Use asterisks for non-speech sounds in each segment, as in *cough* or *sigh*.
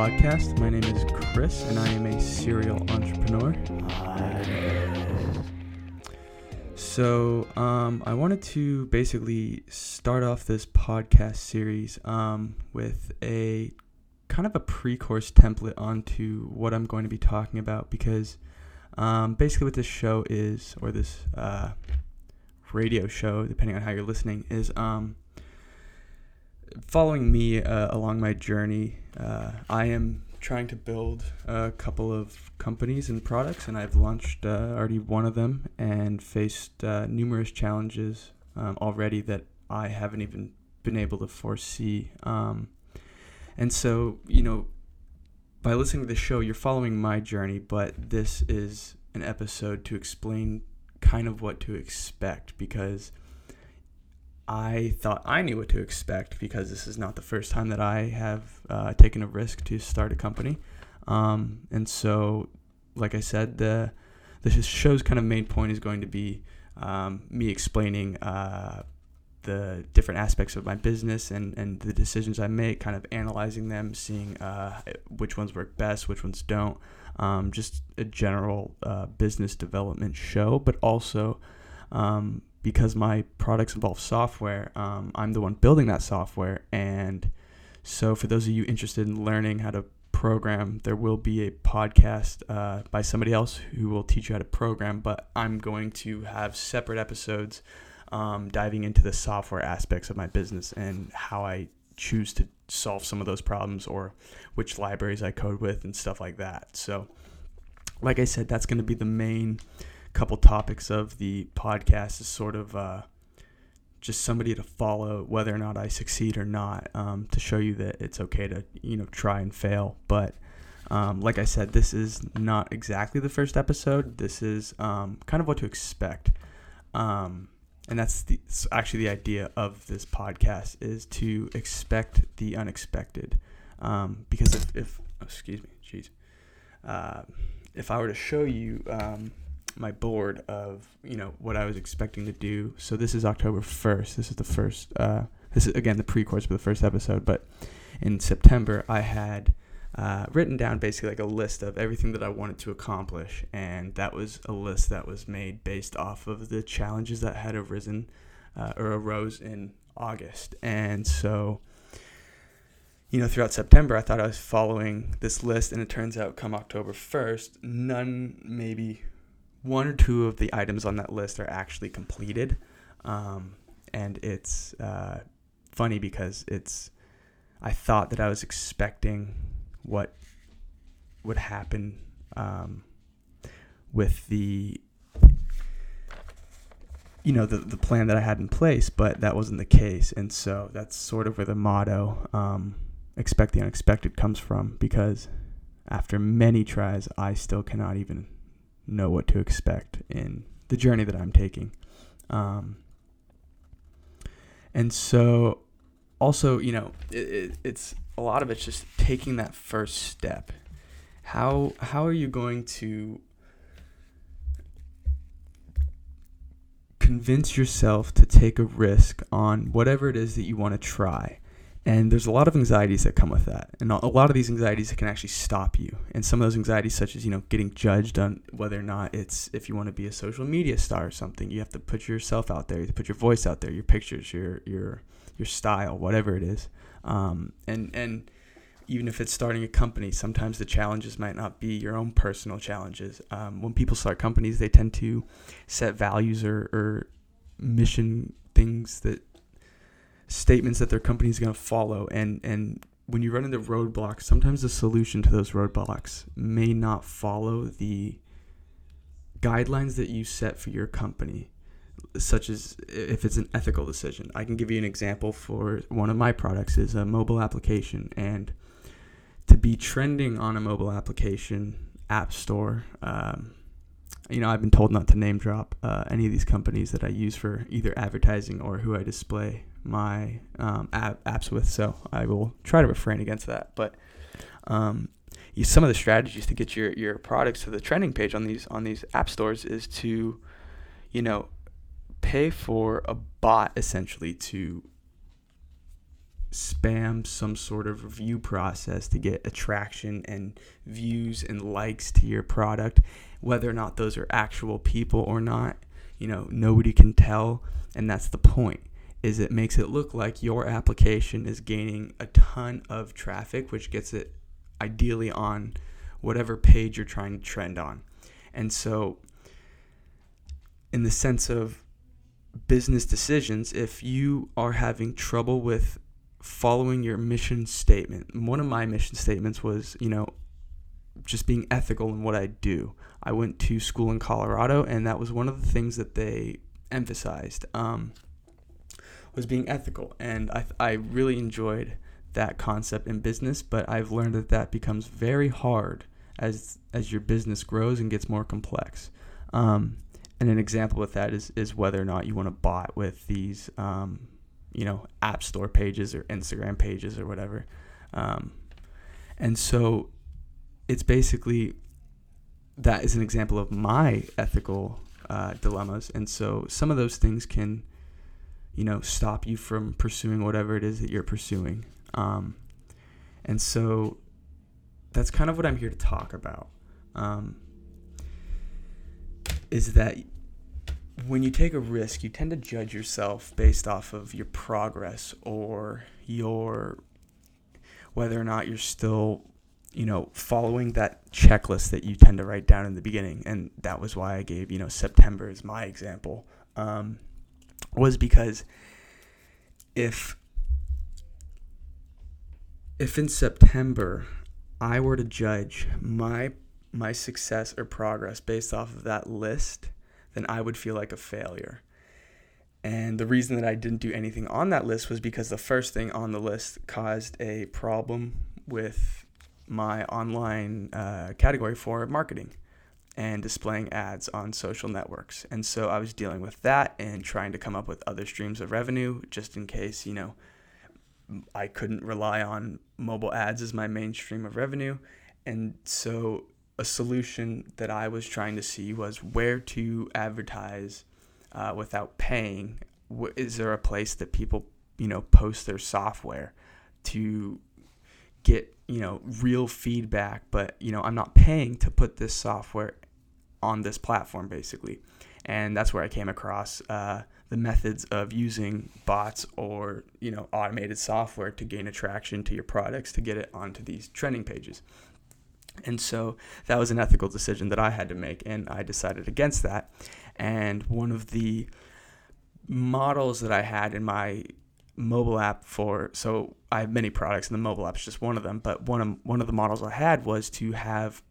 podcast. My name is Chris, and I am a serial entrepreneur. So, um, I wanted to basically start off this podcast series um, with a kind of a pre course template onto what I'm going to be talking about because um, basically, what this show is, or this uh, radio show, depending on how you're listening, is um, following me uh, along my journey. Uh, I am trying to build a couple of companies and products, and I've launched uh, already one of them and faced uh, numerous challenges um, already that I haven't even been able to foresee. Um, and so, you know, by listening to the show, you're following my journey, but this is an episode to explain kind of what to expect because I thought I knew what to expect because this is not the first time that I have uh, taken a risk to start a company. Um, and so, like I said, the the show's kind of main point is going to be um, me explaining uh, the different aspects of my business and, and the decisions I make, kind of analyzing them, seeing uh, which ones work best, which ones don't. Um, just a general uh, business development show, but also um, because my products involve software, um, I'm the one building that software. And so, for those of you interested in learning how to program, there will be a podcast uh, by somebody else who will teach you how to program, but I'm going to have separate episodes um, diving into the software aspects of my business and how I choose to solve some of those problems or which libraries I code with and stuff like that. So, like I said, that's going to be the main couple topics of the podcast is sort of uh, just somebody to follow whether or not I succeed or not um, to show you that it's okay to you know try and fail. But um, like I said this is not exactly the first episode. This is um, kind of what to expect. Um, and that's the, actually the idea of this podcast is to expect the unexpected. Um, because if, if oh, excuse me jeez. Uh, if i were to show you um, my board of you know what i was expecting to do so this is october 1st this is the first uh, this is again the pre-course for the first episode but in september i had uh, written down basically like a list of everything that I wanted to accomplish, and that was a list that was made based off of the challenges that had arisen uh, or arose in August. And so, you know, throughout September, I thought I was following this list, and it turns out come October 1st, none, maybe one or two of the items on that list are actually completed. Um, and it's uh, funny because it's, I thought that I was expecting what would happen um, with the you know the the plan that I had in place, but that wasn't the case, and so that's sort of where the motto um, "expect the unexpected" comes from. Because after many tries, I still cannot even know what to expect in the journey that I'm taking, um, and so also you know it, it, it's a lot of it's just taking that first step. How how are you going to convince yourself to take a risk on whatever it is that you want to try? And there's a lot of anxieties that come with that. And a lot of these anxieties can actually stop you. And some of those anxieties, such as, you know, getting judged on whether or not it's if you want to be a social media star or something, you have to put yourself out there, you have to put your voice out there, your pictures, your your your style, whatever it is. Um, and and even if it's starting a company, sometimes the challenges might not be your own personal challenges. Um, when people start companies, they tend to set values or, or mission things that statements that their company is going to follow. And and when you run into roadblocks, sometimes the solution to those roadblocks may not follow the guidelines that you set for your company such as if it's an ethical decision. I can give you an example for one of my products is a mobile application and to be trending on a mobile application app store um, you know I've been told not to name drop uh, any of these companies that I use for either advertising or who I display my um, app, apps with so I will try to refrain against that but um, some of the strategies to get your, your products to the trending page on these on these app stores is to you know pay for a bot essentially to spam some sort of review process to get attraction and views and likes to your product, whether or not those are actual people or not, you know, nobody can tell, and that's the point. Is it makes it look like your application is gaining a ton of traffic, which gets it ideally on whatever page you're trying to trend on. And so, in the sense of business decisions, if you are having trouble with following your mission statement, one of my mission statements was, you know, just being ethical in what I do. I went to school in Colorado, and that was one of the things that they emphasized um, was being ethical, and I I really enjoyed that concept in business. But I've learned that that becomes very hard as as your business grows and gets more complex. Um, and an example with that is is whether or not you want to bot with these, um, you know, app store pages or Instagram pages or whatever. Um, and so, it's basically that is an example of my ethical uh, dilemmas. And so, some of those things can, you know, stop you from pursuing whatever it is that you're pursuing. Um, and so, that's kind of what I'm here to talk about. Um, is that when you take a risk, you tend to judge yourself based off of your progress or your whether or not you're still, you know, following that checklist that you tend to write down in the beginning. And that was why I gave, you know, September as my example. Um, was because if if in September I were to judge my my success or progress based off of that list, then I would feel like a failure. And the reason that I didn't do anything on that list was because the first thing on the list caused a problem with my online uh, category for marketing and displaying ads on social networks. And so I was dealing with that and trying to come up with other streams of revenue just in case, you know, I couldn't rely on mobile ads as my main stream of revenue. And so a solution that I was trying to see was where to advertise uh, without paying. Is there a place that people, you know, post their software to get, you know, real feedback, but, you know, I'm not paying to put this software on this platform basically. And that's where I came across uh, the methods of using bots or, you know, automated software to gain attraction to your products to get it onto these trending pages. And so that was an ethical decision that I had to make, and I decided against that. And one of the models that I had in my mobile app for so I have many products and the mobile app is just one of them but one of one of the models I had was to have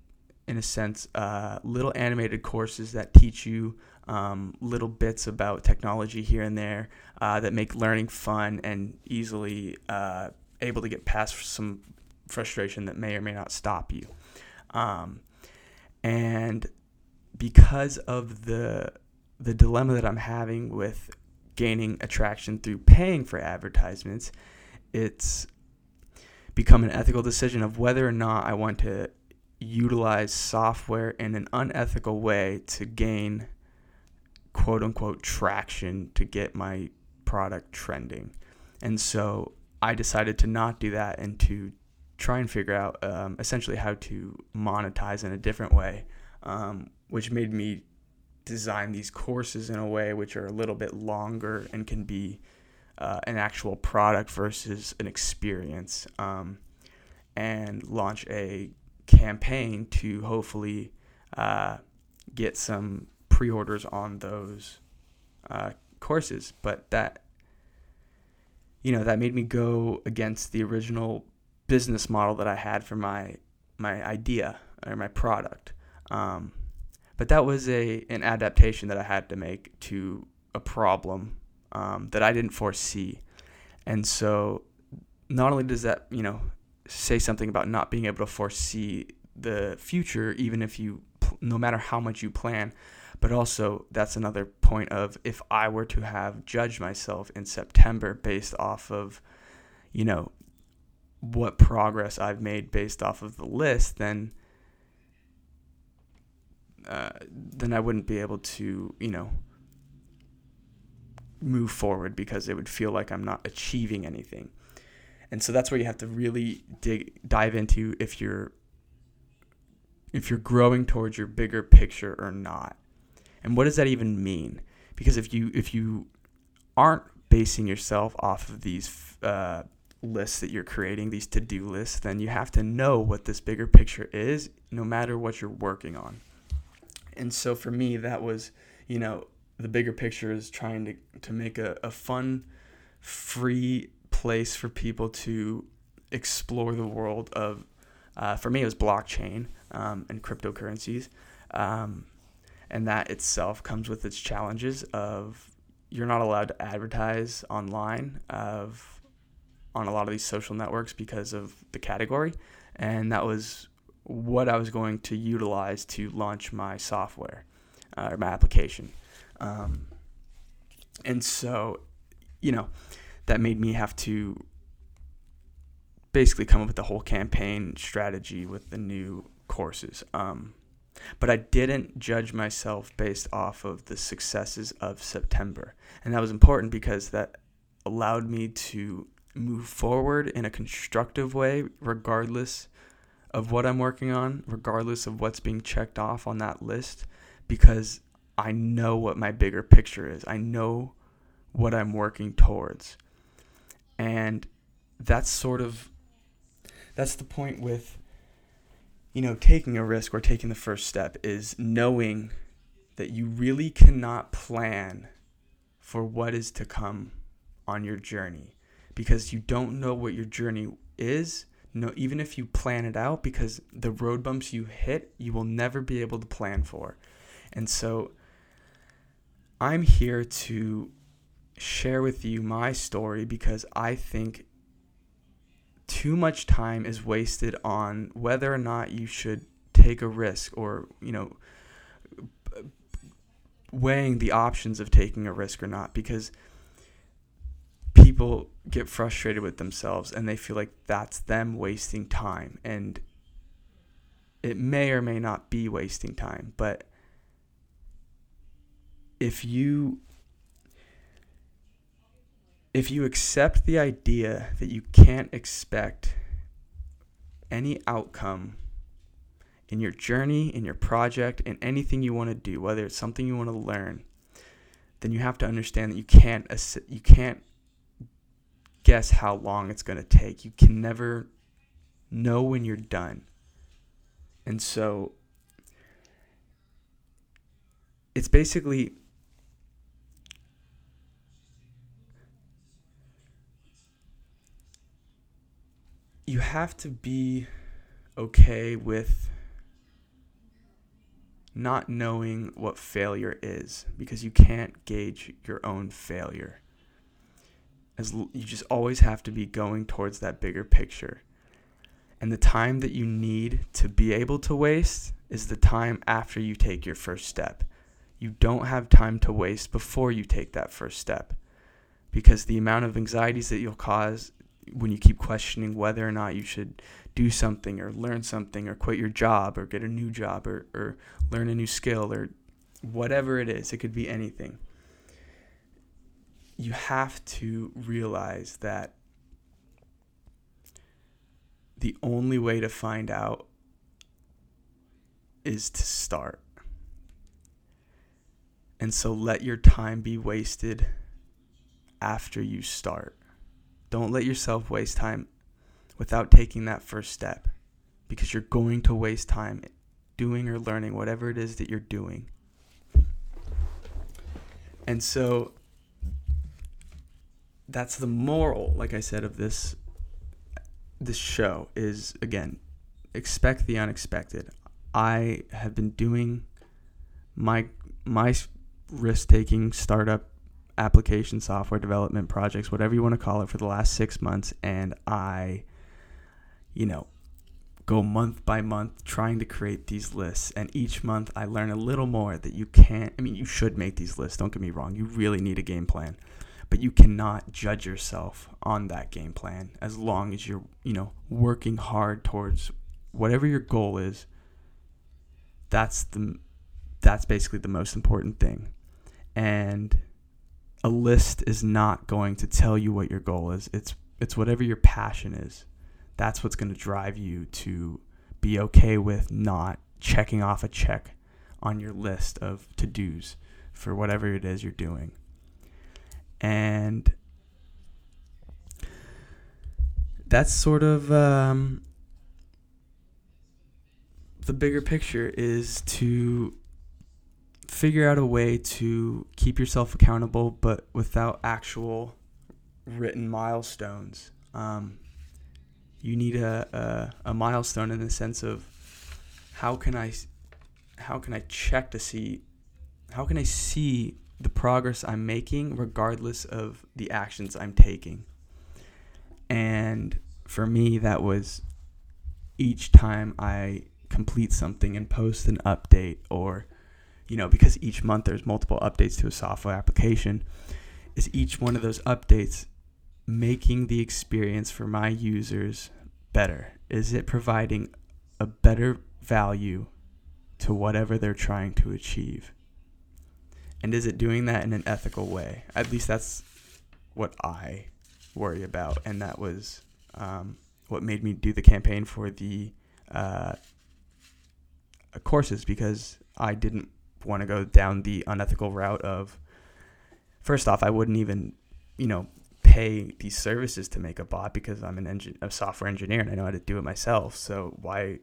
in a sense uh, little animated courses that teach you um, little bits about technology here and there uh, that make learning fun and easily uh, able to get past some frustration that may or may not stop you. Um, and because of the the dilemma that I'm having with gaining attraction through paying for advertisements, it's become an ethical decision of whether or not I want to utilize software in an unethical way to gain quote unquote traction to get my product trending. And so I decided to not do that and to try and figure out um, essentially how to monetize in a different way, um, which made me design these courses in a way which are a little bit longer and can be uh, an actual product versus an experience, um, and launch a campaign to hopefully uh, get some pre-orders on those uh, courses. But that you know that made me go against the original business model that I had for my my idea or my product. Um, but that was a an adaptation that I had to make to a problem um, that I didn't foresee, and so not only does that you know say something about not being able to foresee the future, even if you no matter how much you plan, but also that's another point of if I were to have judged myself in September based off of you know what progress I've made based off of the list, then uh, then I wouldn't be able to, you know, move forward because it would feel like I'm not achieving anything. And so that's where you have to really dig dive into if you're if you're growing towards your bigger picture or not. And what does that even mean? Because if you if you aren't basing yourself off of these uh, lists that you're creating, these to-do lists, then you have to know what this bigger picture is, no matter what you're working on. And so for me, that was, you know, the bigger picture is trying to to make a, a fun, free place for people to explore the world of. Uh, for me, it was blockchain um, and cryptocurrencies. Um, and that itself comes with its challenges of you're not allowed to advertise online of on a lot of these social networks because of the category and that was what I was going to utilize to launch my software uh, or my application um, and so you know that made me have to basically come up with the whole campaign strategy with the new courses um, but I didn't judge myself based off of the successes of September. And that was important because that allowed me to move forward in a constructive way, regardless of what I'm working on, regardless of what's being checked off on that list, because I know what my bigger picture is. I know what I'm working towards. And that's sort of that's the point with you know, taking a risk or taking the first step is knowing that you really cannot plan for what is to come on your journey because you don't know what your journey is. No, even if you plan it out, because the road bumps you hit, you will never be able to plan for. And so I'm here to share with you my story because I think too much time is wasted on whether or not you should take a risk or, you know, weighing the options of taking a risk or not because people get frustrated with themselves and they feel like that's them wasting time and it may or may not be wasting time. But if you if you accept the idea that you can't expect any outcome in your journey, in your project, in anything you want to do, whether it's something you want to learn, then you have to understand that you can't you can't guess how long it's going to take. You can never know when you're done. And so it's basically you have to be okay with not knowing what failure is because you can't gauge your own failure. As l- you just always have to be going towards that bigger picture. And the time that you need to be able to waste is the time after you take your first step. You don't have time to waste before you take that first step because the amount of anxieties that you'll cause when you keep questioning whether or not you should do something or learn something or quit your job or get a new job or, or learn a new skill or whatever it is, it could be anything. You have to realize that the only way to find out is to start. And so let your time be wasted after you start. Don't let yourself waste time without taking that first step because you're going to waste time doing or learning whatever it is that you're doing. And so that's the moral, like I said, of this this show is again, expect the unexpected. I have been doing my my risk taking startup application software development projects, whatever you want to call it, for the last six months. And I, you know, go month by month trying to create these lists. And each month I learn a little more that you can't, I mean, you should make these lists. Don't get me wrong. You really need a game plan. But you cannot judge yourself on that game plan as long as you're, you know, working hard towards whatever your goal is. That's the that's basically the most important thing. And a list is not going to tell you what your goal is. It's it's whatever your passion is. That's what's going to drive you to be okay with not checking off a check on your list of to dos for whatever it is you're doing. And that's sort of um, the bigger picture is to figure out a way to keep yourself accountable, but without actual written milestones. Um, you need a, a, a milestone in the sense of how can I how can I check to see how can I see the progress I'm making regardless of the actions I'm taking. And for me that was each time I complete something and post an update or you know because each month there's multiple updates to a software application is each one of those updates making the experience for my users better? Is it providing a better value to whatever they're trying to achieve? And is it doing that in an ethical way? At least that's what i worry about and that was um, what made me do the campaign for the uh, courses because I didn't want to go down the unethical route of first off I wouldn't even you know pay these services to make a bot because I'm an engine a software engineer and I know how to do it myself. So why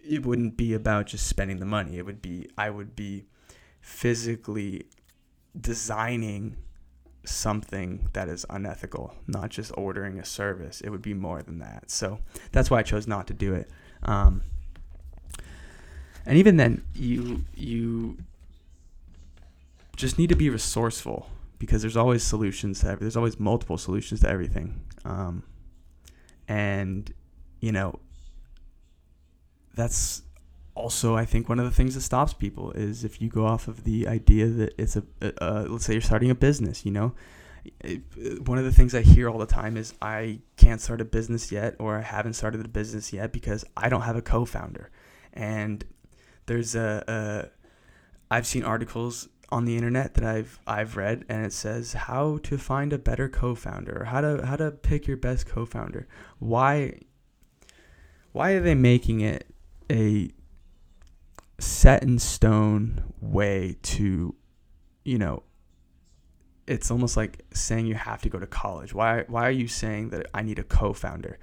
it wouldn't be about just spending the money. It would be I would be physically designing something that is unethical not just ordering a service. It would be more than that. So that's why I chose not to do it. Um, and even then you you just need to be resourceful because there's always solutions to every, there's always multiple solutions to everything. Um, and you know that's also i think one of the things that stops people is if you go off of the idea that it's a uh, let's say you're starting a business you know? One of the things i hear all the time is i can't start a business yet or i haven't started a business yet because i don't have a co-founder. And there's a, a I've seen articles on the internet that I've I've read and it says how to find a better co-founder or how to how to pick your best co-founder. Why why are they making it a set in stone way to you know it's almost like saying you have to go to college. Why why are you saying that I need a co-founder?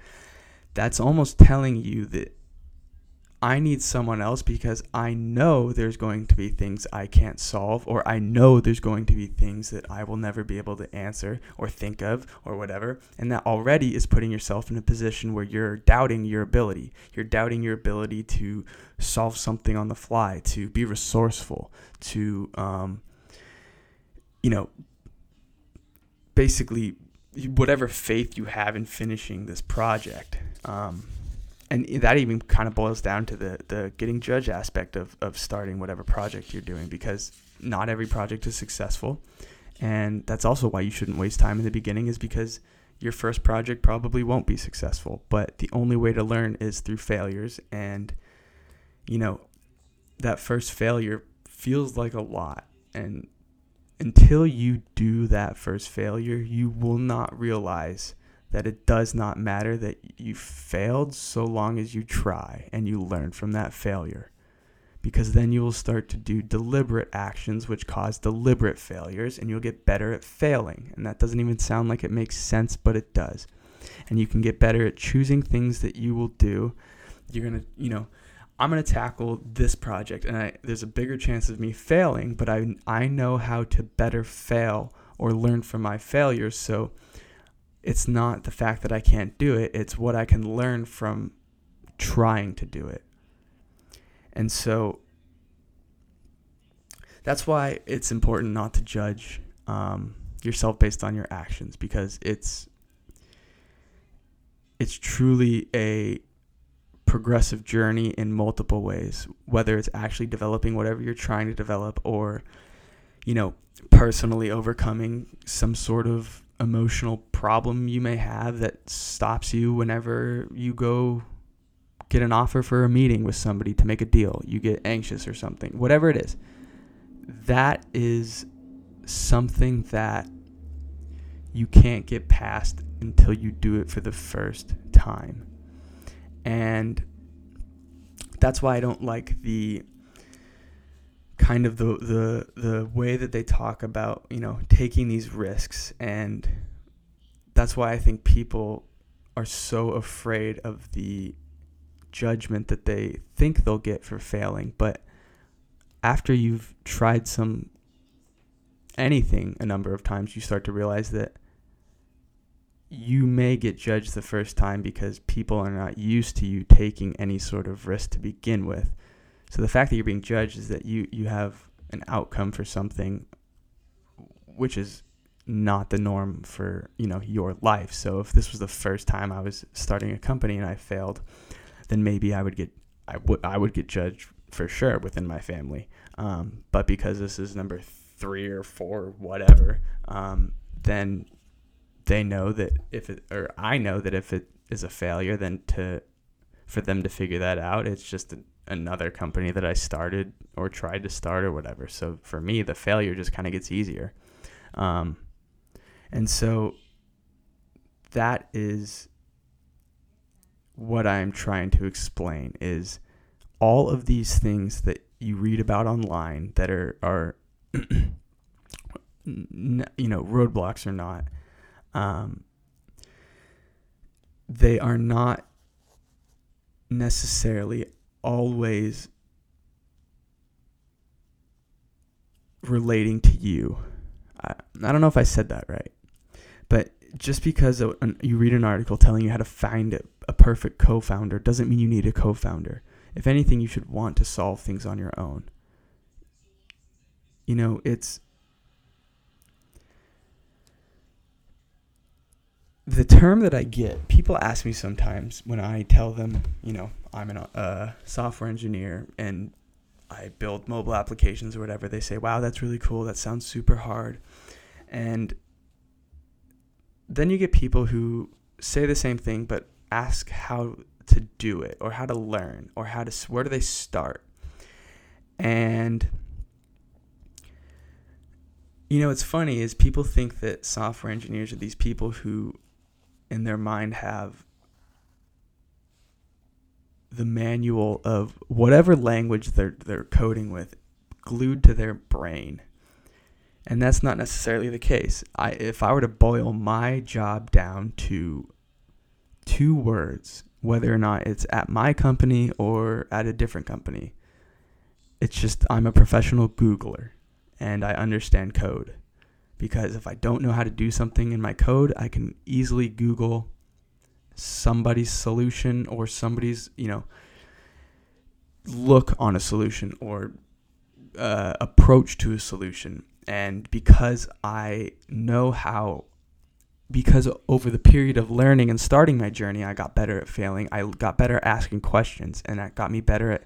That's almost telling you that I need someone else because I know there's going to be things I can't solve, or I know there's going to be things that I will never be able to answer or think of or whatever. And that already is putting yourself in a position where you're doubting your ability. You're doubting your ability to solve something on the fly, to be resourceful, to, um, you know, basically whatever faith you have in finishing this project. Um, and that even kind of boils down to the the getting judged aspect of of starting whatever project you're doing because not every project is successful. And that's also why you shouldn't waste time in the beginning is because your first project probably won't be successful. But the only way to learn is through failures. And you know that first failure feels like a lot. And until you do that first failure you will not realize that it does not matter that you failed so long as you try and you learn from that failure. Because then you will start to do deliberate actions which cause deliberate failures and you'll get better at failing. And that doesn't even sound like it makes sense, but it does. And you can get better at choosing things that you will do. You're going to, you know, I'm going to tackle this project and I, there's a bigger chance of me failing, but I, I know how to better fail or learn from my failures. So, it's not the fact that I can't do it, it's what I can learn from trying to do it. And so that's why it's important not to judge um, yourself based on your actions because it's it's truly a progressive journey in multiple ways whether it's actually developing whatever you're trying to develop or you know personally overcoming some sort of emotional problem you may have that stops you whenever you go get an offer for a meeting with somebody to make a deal. You get anxious or something, whatever it is. That is something that you can't get past until you do it for the first time. And that's why I don't like the kind of the the the way that they talk about, you know, taking these risks and that's why I think people are so afraid of the judgment that they think they'll get for failing, but after you've tried some anything a number of times, you start to realize that you may get judged the first time because people are not used to you taking any sort of risk to begin with. So the fact that you're being judged is that you you have an outcome for something which is not the norm for, you know, your life. So if this was the first time I was starting a company and I failed, then maybe I would get I would I would get judged for sure within my family. Um, but because this is number three or four, whatever, um, then they know that if it, or I know that if it is a failure, then to, for them to figure that out, it's just a, another company that I started or tried to start or whatever. So for me, the failure just kind of gets easier. Um, and so that is what I'm trying to explain is all of these things that you read about online that are are *clears throat* you know roadblocks or not um, they are not necessarily always relating to you. I, I don't know if I said that right, but just because you read an article telling you how to find a, a perfect co founder doesn't mean you need a co founder. If anything, you should want to solve things on your own. You know, it's the term that I get, people ask me sometimes when I tell them, you know, I'm a uh, software engineer and I build mobile applications or whatever, they say, wow, that's really cool. That sounds super hard. And then you get people who say the same thing, but ask how to do it or how to learn or how to, where do they start? And, you know, it's funny is people think that software engineers are these people who in their mind have the manual of whatever language they're they're coding with glued to their brain. And that's not necessarily the case. I if I were to boil my job down to two words, whether or not it's at my company or at a different company, it's just I'm a professional Googler and I understand code because if I don't know how to do something in my code, I can easily Google somebody's solution or somebody's, you know, look on a solution or uh, approach to a solution. And because I know how, because over the period of learning and starting my journey, I got better at failing. I got better at asking questions, and that got me better at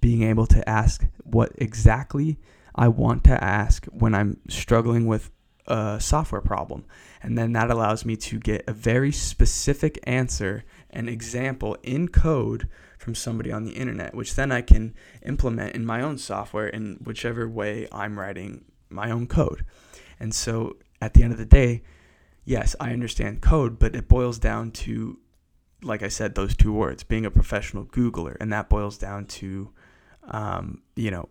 being able to ask what exactly I want to ask when I'm struggling with a software problem. And then that allows me to get a very specific answer, an example in code from somebody on the internet, which then I can implement in my own software in whichever way I'm writing my own code. And so at the end of the day, yes, I understand code, but it boils down to, like I said, those two words being a professional Googler. And that boils down to, um, you know,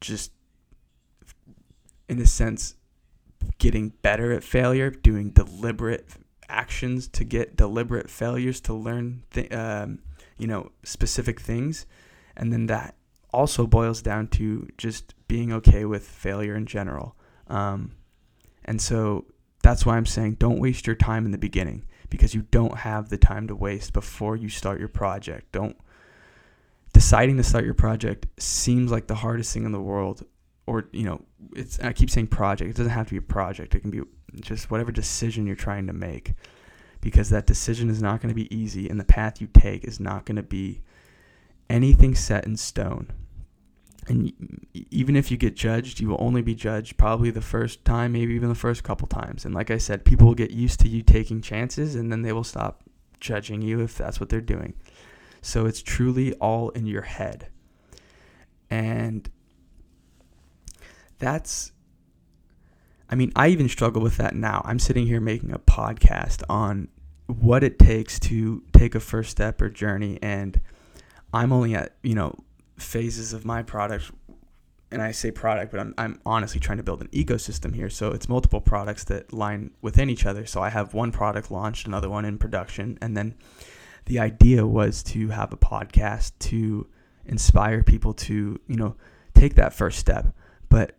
just in a sense, getting better at failure, doing deliberate actions to get deliberate failures to learn, th- um, you know, specific things, and then that also boils down to just being okay with failure in general. Um, and so that's why I'm saying don't waste your time in the beginning because you don't have the time to waste before you start your project. Don't deciding to start your project seems like the hardest thing in the world or you know, it's I keep saying project. It doesn't have to be a project. It can be just whatever decision you're trying to make, because that decision is not going to be easy, and the path you take is not going to be anything set in stone. And even if you get judged, you will only be judged probably the first time, maybe even the first couple times. And like I said, people will get used to you taking chances, and then they will stop judging you if that's what they're doing. So it's truly all in your head. And that's I mean, I even struggle with that now. I'm sitting here making a podcast on what it takes to take a first step or journey, and I'm only at, you know, phases of my product. And I say product, but I'm, I'm honestly trying to build an ecosystem here. So it's multiple products that line within each other. So I have one product launched, another one in production, and then the idea was to have a podcast to inspire people to, you know, take that first step. But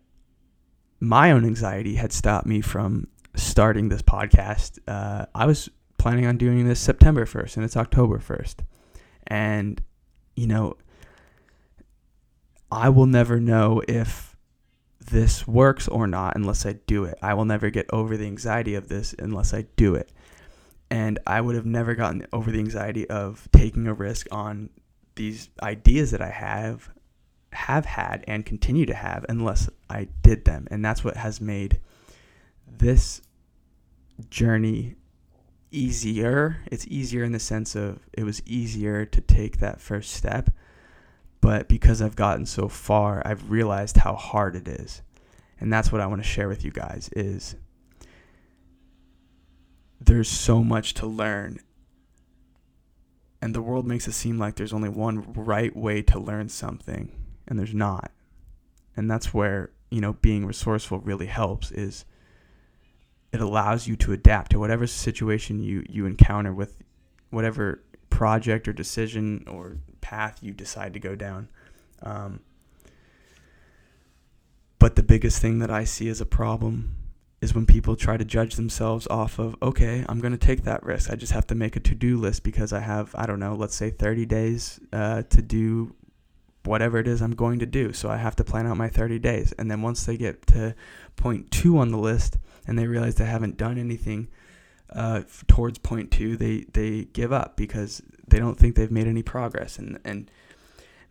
my own anxiety had stopped me from starting this podcast. Uh, I was planning on doing this September 1st, and it's October 1st. And, you know, I will never know if this works or not unless I do it. I will never get over the anxiety of this unless I do it. And I would have never gotten over the anxiety of taking a risk on these ideas that I have have had and continue to have unless I did them. And that's what has made this journey easier. It's easier in the sense of it was easier to take that first step. But because I've gotten so far, I've realized how hard it is. And that's what I want to share with you guys is there's so much to learn and the world makes it seem like there's only one right way to learn something and there's not and that's where you know being resourceful really helps is it allows you to adapt to whatever situation you you encounter with whatever project or decision or path you decide to go down um, but the biggest thing that i see as a problem is when people try to judge themselves off of, okay, I'm going to take that risk. I just have to make a to do list because I have, I don't know, let's say 30 days uh, to do whatever it is I'm going to do. So I have to plan out my 30 days. And then once they get to point two on the list and they realize they haven't done anything uh, towards point two, they, they give up because they don't think they've made any progress. And, and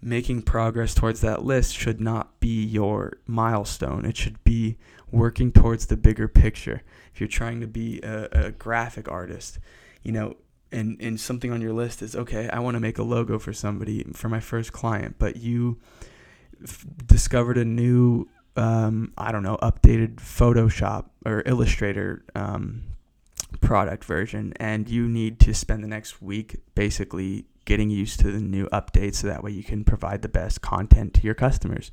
making progress towards that list should not be your milestone. It should be working towards the bigger picture. If you're trying to be a, a graphic artist, you know, and, and something on your list is okay, I want to make a logo for somebody for my first client, but you f- discovered a new, um, I don't know, updated Photoshop or Illustrator um, product version, and you need to spend the next week basically getting used to the new updates so that way you can provide the best content to your customers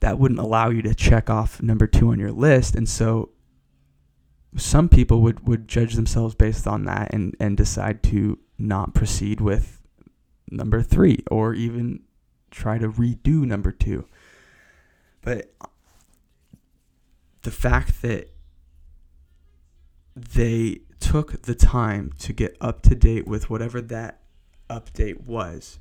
that wouldn't allow you to check off number two on your list. And so some people would, would judge themselves based on that and, and decide to not proceed with number three or even try to redo number two. But the fact that they took the time to get up to date with whatever that update was,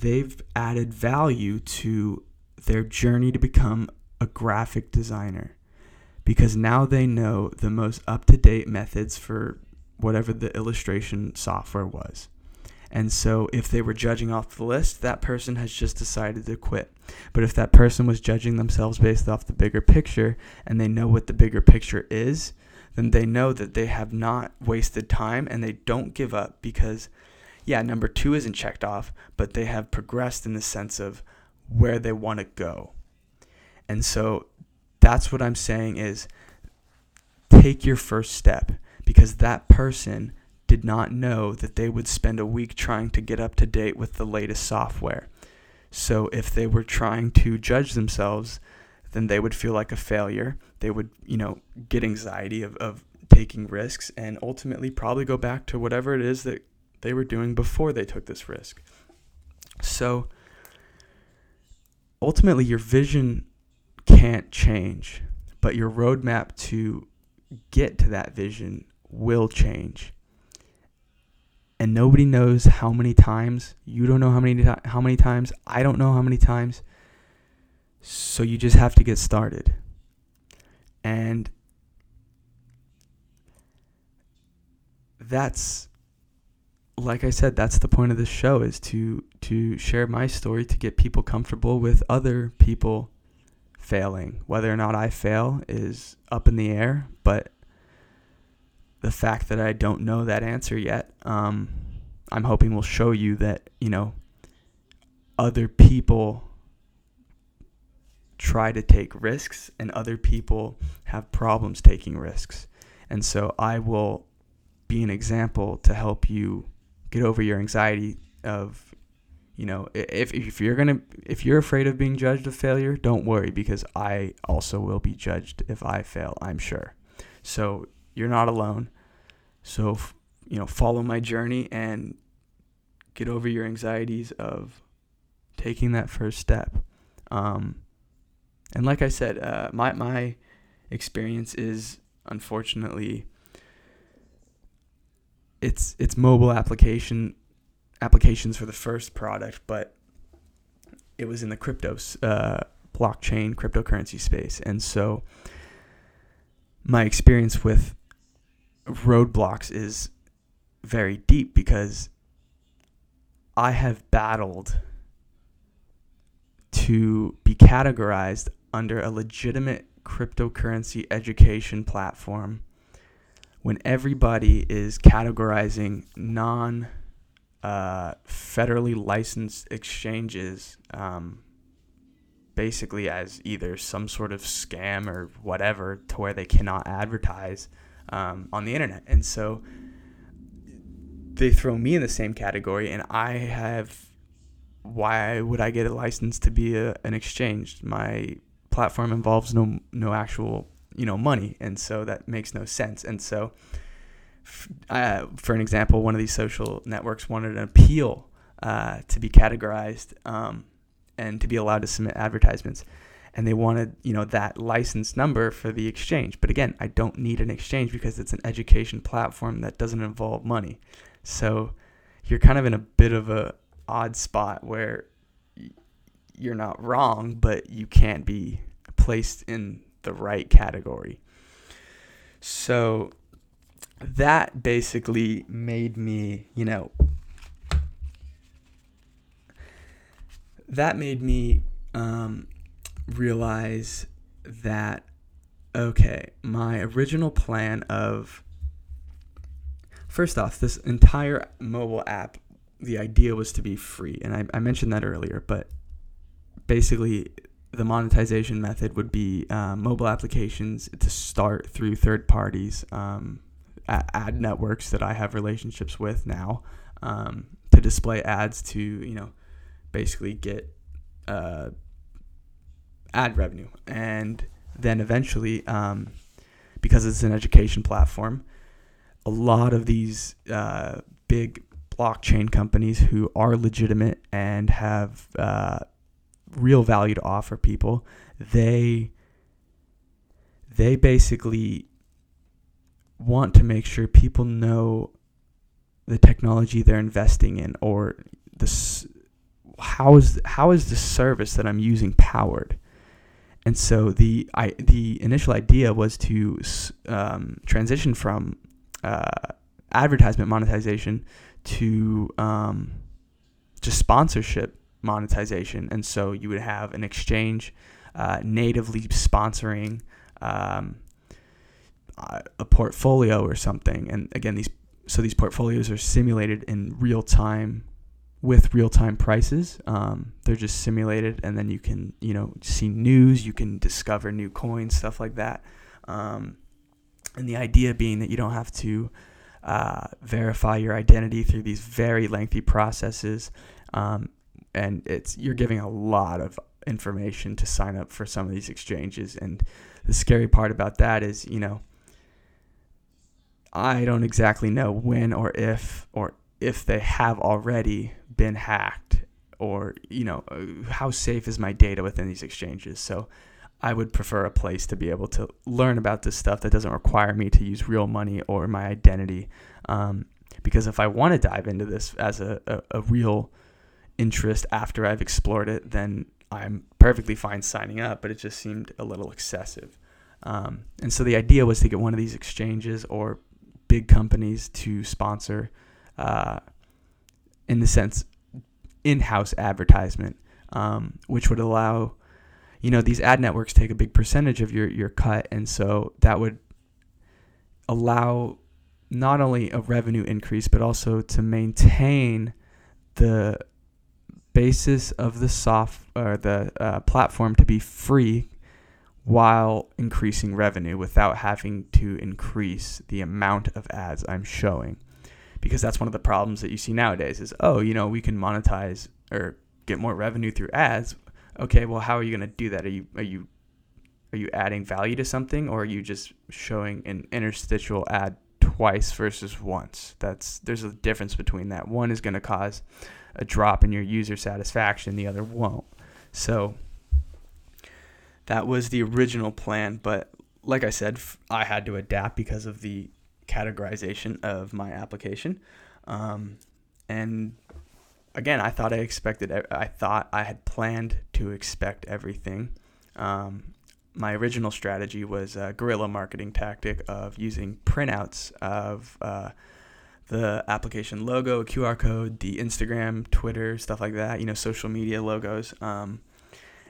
they've added value to their journey to become a graphic designer because now they know the most up to date methods for whatever the illustration software was. And so if they were judging off the list, that person has just decided to quit. But if that person was judging themselves based off the bigger picture and they know what the bigger picture is, then they know that they have not wasted time and they don't give up because, yeah, number two isn't checked off, but they have progressed in the sense of where they want to go. And so that's what I'm saying is take your first step because that person did not know that they would spend a week trying to get up to date with the latest software. So if they were trying to judge themselves, then they would feel like a failure. They would, you know, get anxiety of, of taking risks and ultimately probably go back to whatever it is that they were doing before they took this risk. So ultimately your vision can't change, but your roadmap to get to that vision will change. And nobody knows how many times. You don't know how many how many times. I don't know how many times. So you just have to get started. And that's like I said, that's the point of this show is to to share my story to get people comfortable with other people failing. Whether or not I fail is up in the air, but the fact that I don't know that answer yet, um, I'm hoping will show you that you know other people try to take risks and other people have problems taking risks. And so I will be an example to help you get over your anxiety of you know if, if you're gonna if you're afraid of being judged of failure don't worry because i also will be judged if i fail i'm sure. So you're not alone. So you know follow my journey and get over your anxieties of taking that first step. Um, and like i said uh, my my experience is unfortunately it's it's mobile application applications for the first product, but it was in the crypto uh, blockchain cryptocurrency space, and so my experience with roadblocks is very deep because I have battled to be categorized under a legitimate cryptocurrency education platform when everybody is categorizing non uh, federally licensed exchanges um, basically as either some sort of scam or whatever to where they cannot advertise um, on the internet. And so they throw me in the same category, and I have. Why would I get a license to be a, an exchange? My platform involves no no actual you know money, and so that makes no sense. And so uh, for an example, one of these social networks wanted an appeal uh, to be categorized um, and to be allowed to submit advertisements. And they wanted, you know, that license number for the exchange. But again, I don't need an exchange because it's an education platform that doesn't involve money. So you're kind of in a bit of a odd spot where you're not wrong, but you can't be placed in the right category. So that basically made me, you know, that made me um, realize that, okay, my original plan of, first off, this entire mobile app, the idea was to be free. And I, I mentioned that earlier, but basically, the monetization method would be uh, mobile applications to start through third parties. Um, ad networks that I have relationships with now um, to display ads to you know basically get uh, ad revenue. And then eventually um, because it's an education platform a lot of these uh, big blockchain companies who are legitimate and have uh, real value to offer people they they basically want to make sure people know the technology they're investing in or this how is how is the service that I'm using powered? And so the I, the initial idea was to um, transition from uh, advertisement monetization to um, just sponsorship monetization. And so you would have an exchange uh, natively sponsoring um, a portfolio or something. And again, these so these portfolios are simulated in real time with real time prices. Um, they're just simulated, and then you can you know see news, you can discover new coins, stuff like that. Um, and the idea being that you don't have to uh, verify your identity through these very lengthy processes, um, and it's you're giving a lot of information to sign up for some of these exchanges. And the scary part about that is, you know, I don't exactly know when or if or if they have already been hacked or you know uh, how safe is my data within these exchanges. So I would prefer a place to be able to learn about this stuff that doesn't require me to use real money or my identity. Um, because if I want to dive into this as a, a, a real interest after I've explored it, then I'm perfectly fine signing up, but it just seemed a little excessive. Um, and so the idea was to get one of these exchanges or big companies to sponsor, uh, in the sense, in-house advertisement, um, which would allow, you know, these ad networks take a big percentage of your your cut, and so that would allow not only a revenue increase but also to maintain the basis of the soft or the uh, platform to be free while increasing revenue without having to increase the amount of ads I'm showing. Because that's one of the problems that you see nowadays is, oh, you know, we can monetize or get more revenue through ads. Okay, well, how are you going to do that? Are you are you are you adding value to something or are you just showing an interstitial ad twice versus once? That's there's a difference between that. One is going to cause a drop in your user satisfaction, the other won't. So that was the original plan, but like I said, I had to adapt because of the categorization of my application. Um, and again, I thought I expected, I thought I had planned to expect everything. Um, my original strategy was a guerrilla marketing tactic of using printouts of uh, the application logo, QR code, the Instagram, Twitter, stuff like that, you know, social media logos. Um,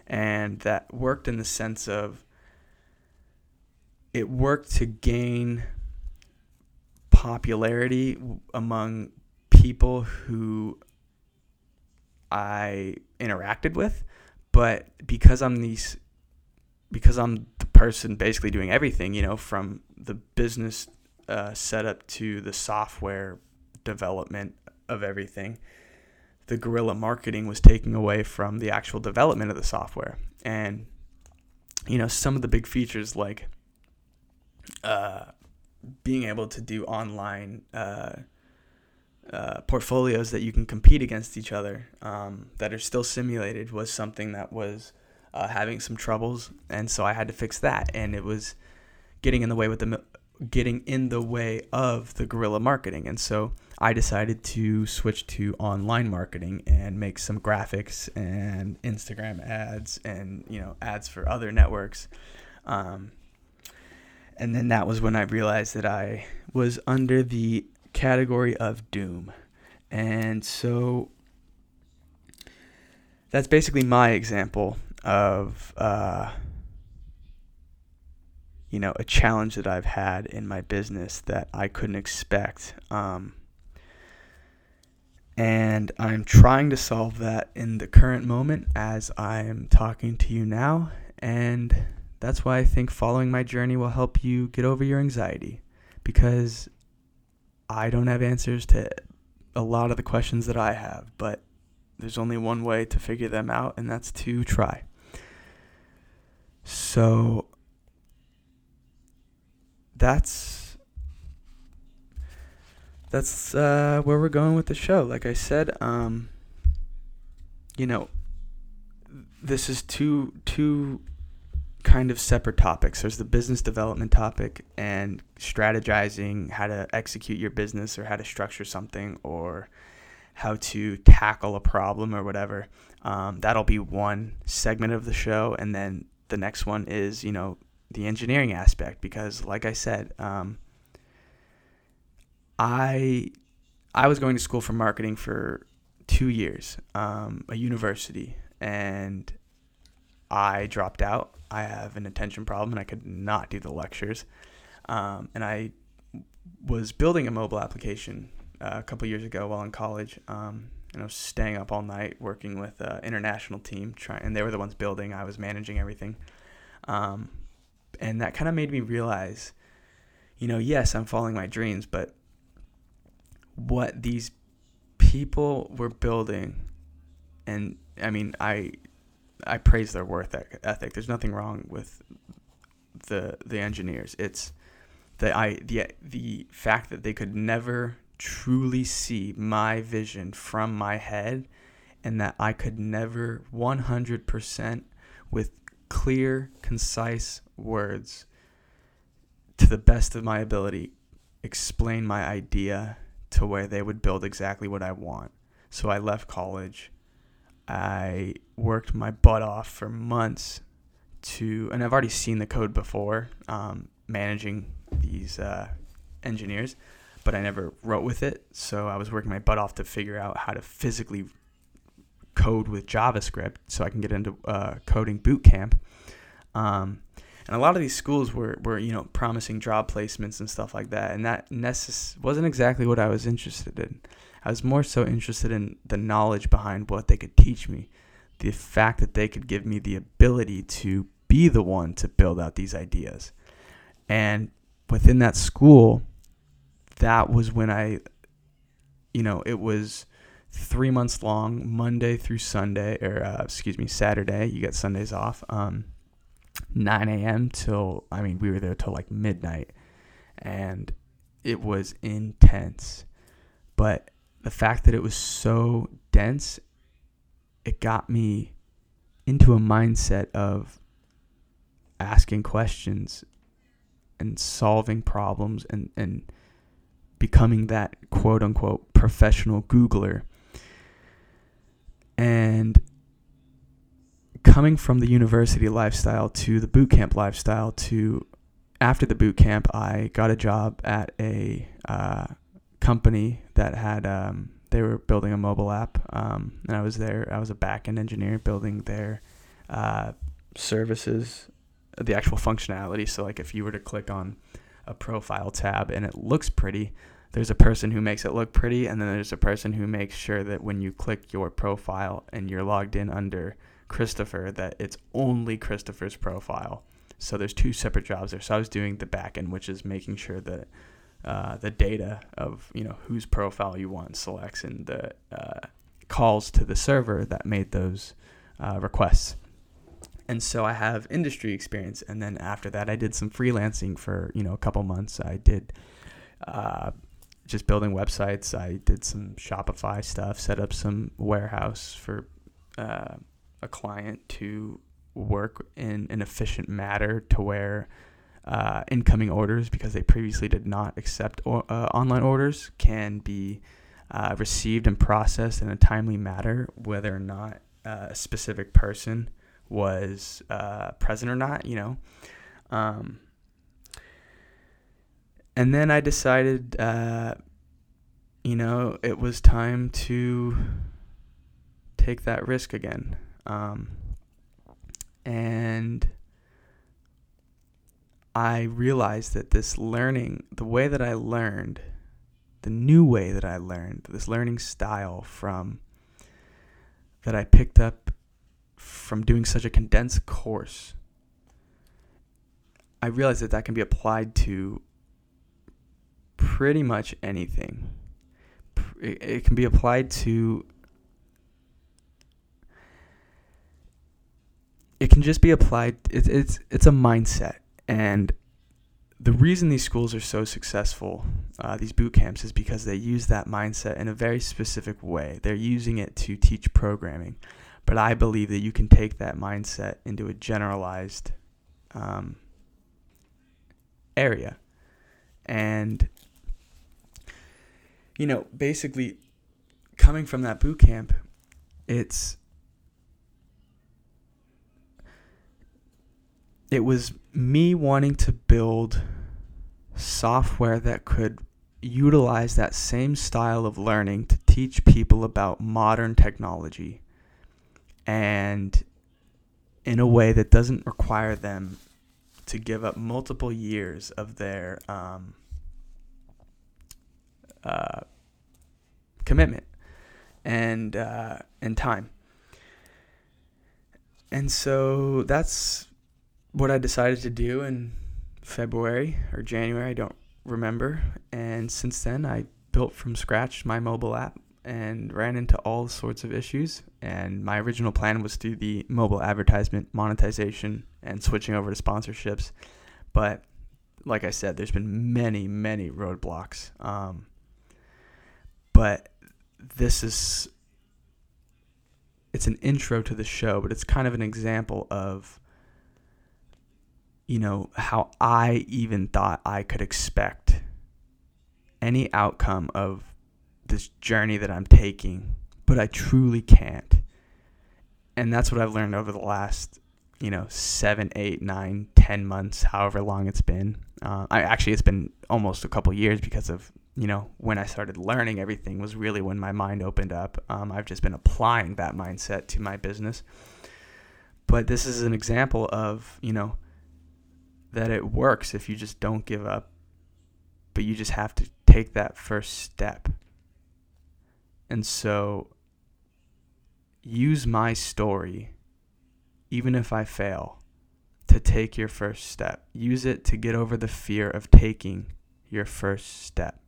and that worked in the sense of it worked to gain popularity among people who I interacted with, but because I'm these because I'm the person basically doing everything, you know, from the business uh, setup to the software development of everything the guerrilla marketing was taking away from the actual development of the software. And, you know, some of the big features like uh, being able to do online uh, uh, portfolios that you can compete against each other um, that are still simulated was something that was uh, having some troubles. And so I had to fix that. And it was getting in the way with the getting in the way of the guerrilla marketing. And so I decided to switch to online marketing and make some graphics and Instagram ads and you know ads for other networks. Um, and then that was when I realized that I was under the category of doom. And so that's basically my example of uh, you know a challenge that I've had in my business that I couldn't expect. Um, and I'm trying to solve that in the current moment as I am talking to you now. And that's why I think following my journey will help you get over your anxiety because I don't have answers to a lot of the questions that I have, but there's only one way to figure them out, and that's to try. So that's that's uh, where we're going with the show. Like I said, um, you know, this is two two kind of separate topics. There's the business development topic and strategizing how to execute your business or how to structure something or how to tackle a problem or whatever. Um, that'll be one segment of the show, and then the next one is you know the engineering aspect because, like I said. Um, I I was going to school for marketing for two years, um, a university, and I dropped out. I have an attention problem, and I could not do the lectures. Um, and I was building a mobile application uh, a couple years ago while in college. Um, and I was staying up all night working with an international team, trying, and they were the ones building. I was managing everything, um, and that kind of made me realize, you know, yes, I'm following my dreams, but what these people were building and I mean I I praise their worth ethic. There's nothing wrong with the the engineers. It's the I the the fact that they could never truly see my vision from my head and that I could never 100% with clear, concise words to the best of my ability explain my idea to where they would build exactly what I want. So I left college. I worked my butt off for months to, and I've already seen the code before, um, managing these uh, engineers, but I never wrote with it. So I was working my butt off to figure out how to physically code with JavaScript so I can get into uh, coding boot camp. Um, and a lot of these schools were, were you know promising job placements and stuff like that and that necess- wasn't exactly what i was interested in I was more so interested in the knowledge behind what they could teach me, the fact that they could give me the ability to be the one to build out these ideas. And within that school, that was when I, you know, it was three months long, Monday through Sunday, or uh, excuse me, Saturday. You get Sundays off. Um, 9 a.m. till I mean we were there till like midnight, and it was intense. But the fact that it was so dense, it got me into a mindset of asking questions and solving problems and, and becoming that quote unquote professional Googler. And coming from the university lifestyle to the boot camp lifestyle to after the boot camp, I got a job at a uh, company that had um, they were building a mobile app, um, and I was there. I was a backend engineer building their uh, services, the actual functionality. So like if you were to click on a profile tab and it looks pretty, there's a person who makes it look pretty, and then there's a person who makes sure that when you click your profile and you're logged in under Christopher, that it's only Christopher's profile. So there's two separate jobs there. So I was doing the back end, which is making sure that uh, the data of you know whose profile you want selects and the uh, calls to the server that made those uh, requests. And so I have industry experience, and then after that, I did some freelancing for you know a couple months. I did uh, just building websites. I did some Shopify stuff, set up some warehouse for uh, a client to work in an efficient manner to where uh, incoming orders, because they previously did not accept uh, online orders, can be uh, received and processed in a timely manner, whether or not uh, a specific person was uh, present or not, you know. Um, and then I decided, uh, you know, it was time to take that risk again. Um, and I realized that this learning, the way that I learned, the new way that I learned, this learning style from that I picked up from doing such a condensed course, I realized that that can be applied to pretty much anything. It, it can be applied to it can just be applied. It's it's it's a mindset, and the reason these schools are so successful, uh, these boot camps, is because they use that mindset in a very specific way. They're using it to teach programming, but I believe that you can take that mindset into a generalized um, area, and you know, basically, coming from that boot camp, it's it was me wanting to build software that could utilize that same style of learning to teach people about modern technology and in a way that doesn't require them to give up multiple years of their um, uh, commitment and uh, and time. And so that's what I decided to do in February or January, I don't remember. And since then, I built from scratch my mobile app and ran into all sorts of issues. And my original plan was to do the mobile advertisement monetization and switching over to sponsorships. But like I said, there's been many, many roadblocks. Um, but this is it's an intro to the show, but it's kind of an example of you know, how I even thought I could expect any outcome of this journey that I'm taking, but I truly can't. And that's what I've learned over the last, you know, seven, eight, nine, ten months, however long it's been. Uh, I actually it's been almost a couple years because of you know when I started learning everything was really when my mind opened up. Um, I've just been applying that mindset to my business. But this is an example of you know that it works if you just don't give up, but you just have to take that first step. And so use my story, even if I fail, to take your first step. Use it to get over the fear of taking your first step.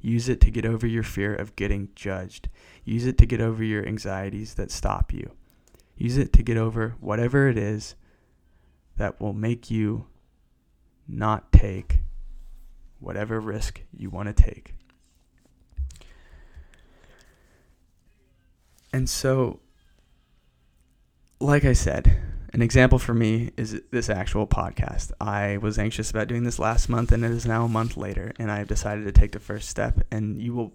Use it to get over your fear of getting judged. Use it to get over your anxieties that stop you. Use it to get over whatever it is that will make you not take whatever risk you want to take. And so, like I said, an example for me is this actual podcast. I was anxious about doing this last month, and it is now a month later, and I've decided to take the first step. And you will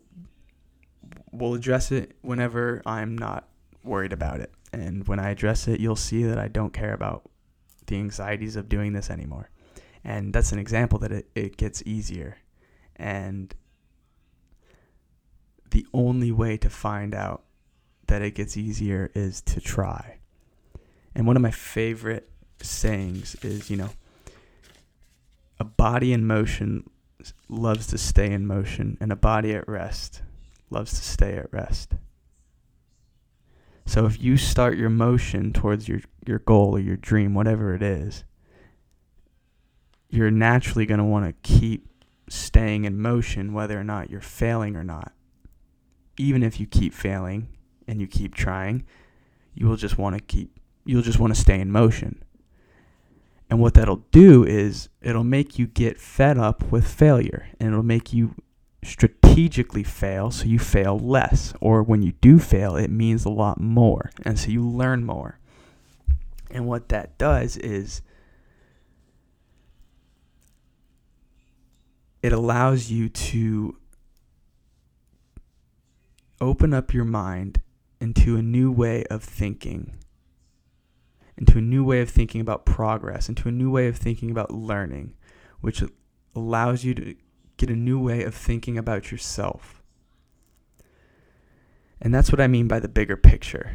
will address it whenever I'm not worried about it. And when I address it, you'll see that I don't care about the anxieties of doing this anymore. And that's an example that it, it gets easier. And the only way to find out that it gets easier is to try. And one of my favorite sayings is, you know, a body in motion loves to stay in motion, and a body at rest loves to stay at rest. So if you start your motion towards your, your goal or your dream, whatever it is, you're naturally going to want to keep staying in motion whether or not you're failing or not. Even if you keep failing, and you keep trying, you will just want to keep you'll just want to stay in motion. And what that'll do is it'll make you get fed up with failure and it'll make you strategically fail so you fail less or when you do fail it means a lot more and so you learn more. And what that does is it allows you to open up your mind into a new way of thinking, into a new way of thinking about progress, into a new way of thinking about learning, which allows you to get a new way of thinking about yourself. And that's what I mean by the bigger picture.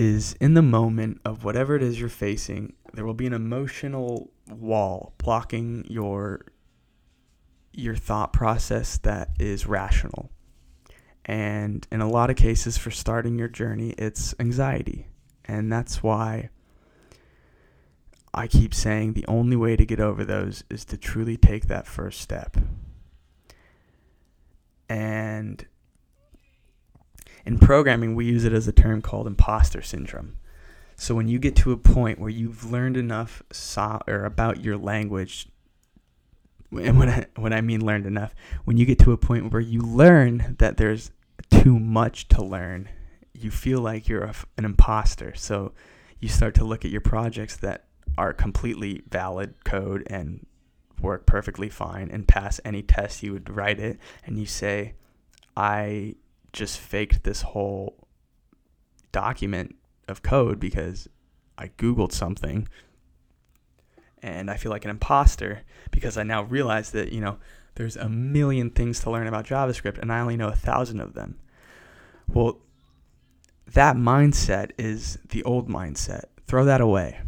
Is in the moment of whatever it is you're facing, there will be an emotional wall blocking your your thought process that is rational. And in a lot of cases, for starting your journey, it's anxiety. And that's why I keep saying the only way to get over those is to truly take that first step. And in programming, we use it as a term called imposter syndrome. So when you get to a point where you've learned enough so- or about your language, and when I, when I mean learned enough, when you get to a point where you learn that there's too much to learn, you feel like you're a, an imposter. So you start to look at your projects that are completely valid code and work perfectly fine and pass any test you would write it, and you say, I just faked this whole document of code because I Googled something and I feel like an imposter because I now realize that, you know, there's a million things to learn about JavaScript, and I only know a thousand of them. Well, that mindset is the old mindset. Throw that away.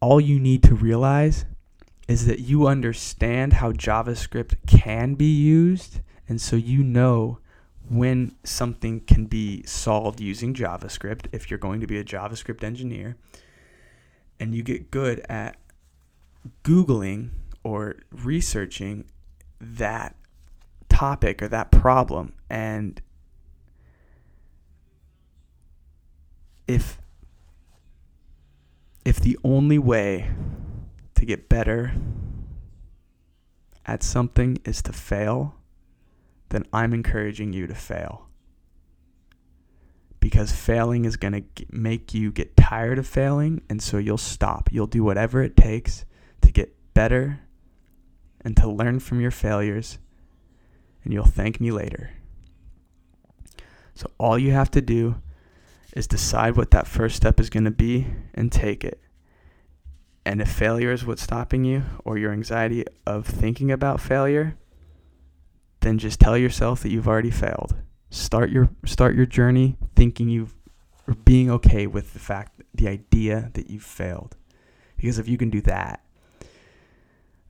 All you need to realize is that you understand how JavaScript can be used, and so you know when something can be solved using JavaScript if you're going to be a JavaScript engineer, and you get good at Googling or researching that topic or that problem and if if the only way to get better at something is to fail then I'm encouraging you to fail because failing is going to make you get tired of failing and so you'll stop you'll do whatever it takes to get better and to learn from your failures, and you'll thank me later. So, all you have to do is decide what that first step is going to be and take it. And if failure is what's stopping you, or your anxiety of thinking about failure, then just tell yourself that you've already failed. Start your start your journey thinking you've or being okay with the fact the idea that you've failed. Because if you can do that,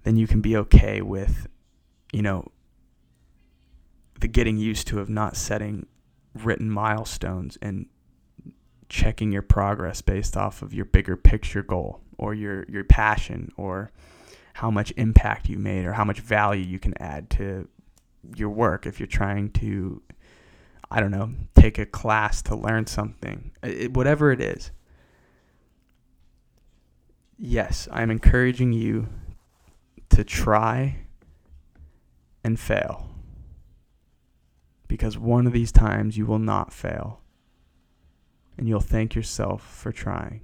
then you can be okay with, you know, the getting used to of not setting written milestones and checking your progress based off of your bigger picture goal or your your passion or how much impact you made or how much value you can add to your work if you're trying to I don't know, take a class to learn something, it, whatever it is. Yes, I'm encouraging you to try and fail. Because one of these times you will not fail. And you'll thank yourself for trying.